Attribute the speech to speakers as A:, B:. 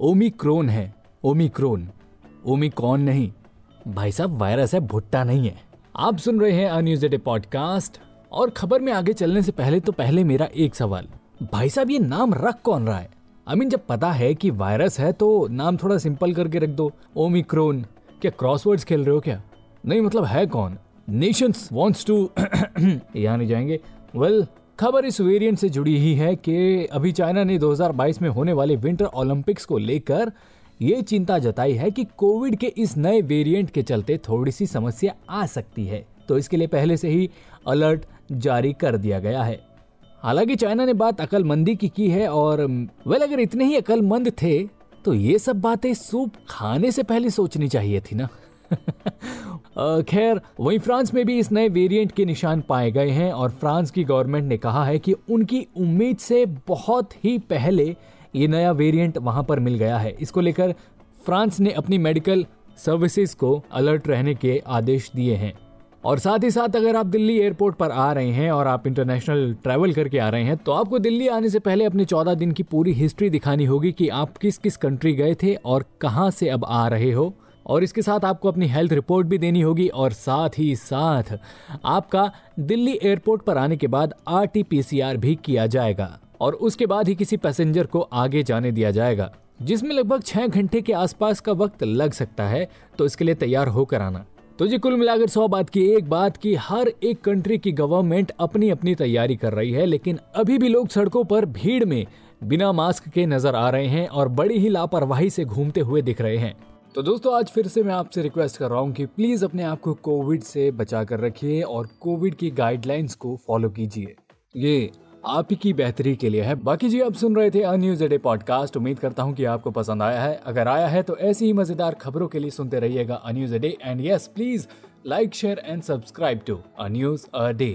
A: Omicron है Omicron Omicron नहीं, भाई साहब वायरस है, भुट्टा नहीं है। आप सुन रहे हैं अन्यूज डे पॉडकास्ट और खबर में आगे चलने से पहले तो पहले मेरा एक सवाल। भाई साहब, ये नाम रख कौन रहा है? आई मीन जब पता है कि वायरस है तो नाम थोड़ा सिंपल करके रख दो। ओमिक्रोन क्या क्रॉसवर्ड्स खेल रहे हो क्या? नहीं मतलब है कौन? नेशंस वांट्स टू यहाँ नहीं जाएँगे। वेल well, खबर इस वेरिएंट से जुड़ी ही है कि अभी चाइना ने 2022 में होने वाले विंटर ओलंपिक्स को लेकर ये चिंता जताई है कि कोविड के इस नए वेरिएंट के चलते थोड़ी सी समस्या आ सकती है। तो इसके लिए पहले से ही अलर्ट जारी कर दिया गया है। हालाँकि चाइना ने बात अकलमंदी की की है और वेल अगर इतने ही अकलमंद थे तो ये सब बातें सूप खाने से पहले सोचनी चाहिए थी ना? खैर, वहीं फ्रांस में भी इस नए वेरिएंट के निशान पाए गए हैं और फ्रांस की गवर्नमेंट ने कहा है कि उनकी उम्मीद से बहुत ही पहले ये नया वेरिएंट वहाँ पर मिल गया है। इसको लेकर फ्रांस ने अपनी मेडिकल सर्विसेज़ को अलर्ट रहने के आदेश दिए हैं। और साथ ही साथ अगर आप दिल्ली एयरपोर्ट पर आ रहे हैं और आप इंटरनेशनल ट्रैवल करके आ रहे हैं तो आपको दिल्ली आने से पहले अपने चौदह दिन की पूरी हिस्ट्री दिखानी होगी कि आप किस किस कंट्री गए थे और कहाँ से अब आ रहे हो। और इसके साथ आपको अपनी हेल्थ रिपोर्ट भी देनी होगी और साथ ही साथ आपका दिल्ली एयरपोर्ट पर आने के बाद आरटीपीसीआर भी किया जाएगा और उसके बाद ही किसी पैसेंजर को आगे जाने दिया जाएगा, जिसमें लगभग छह घंटे के आसपास का वक्त लग सकता है तो इसके लिए तैयार होकर आना। तो जी, कुल मिलाकर सौ बात की, एक बात की, हर एक कंट्री की गवर्नमेंट अपनी अपनी तैयारी कर रही है, लेकिन अभी भी लोग सड़कों पर भीड़ में बिना मास्क के नज़र आ रहे हैं और बड़ी ही लापरवाही से घूमते हुए दिख रहे हैं। तो दोस्तों, आज फिर से मैं आपसे रिक्वेस्ट कर रहा हूँ कि प्लीज़ अपने आप को कोविड से बचा कर रखिए और कोविड की गाइडलाइंस को फॉलो कीजिए। ये आप ही की बेहतरी के लिए है। बाकी जी, आप सुन रहे थे अन्यूज डे पॉडकास्ट उम्मीद करता हूँ कि आपको पसंद आया है। अगर आया है तो ऐसी ही मज़ेदार खबरों के लिए सुनते रहिएगा a news day and yes please like share and subscribe to a news a day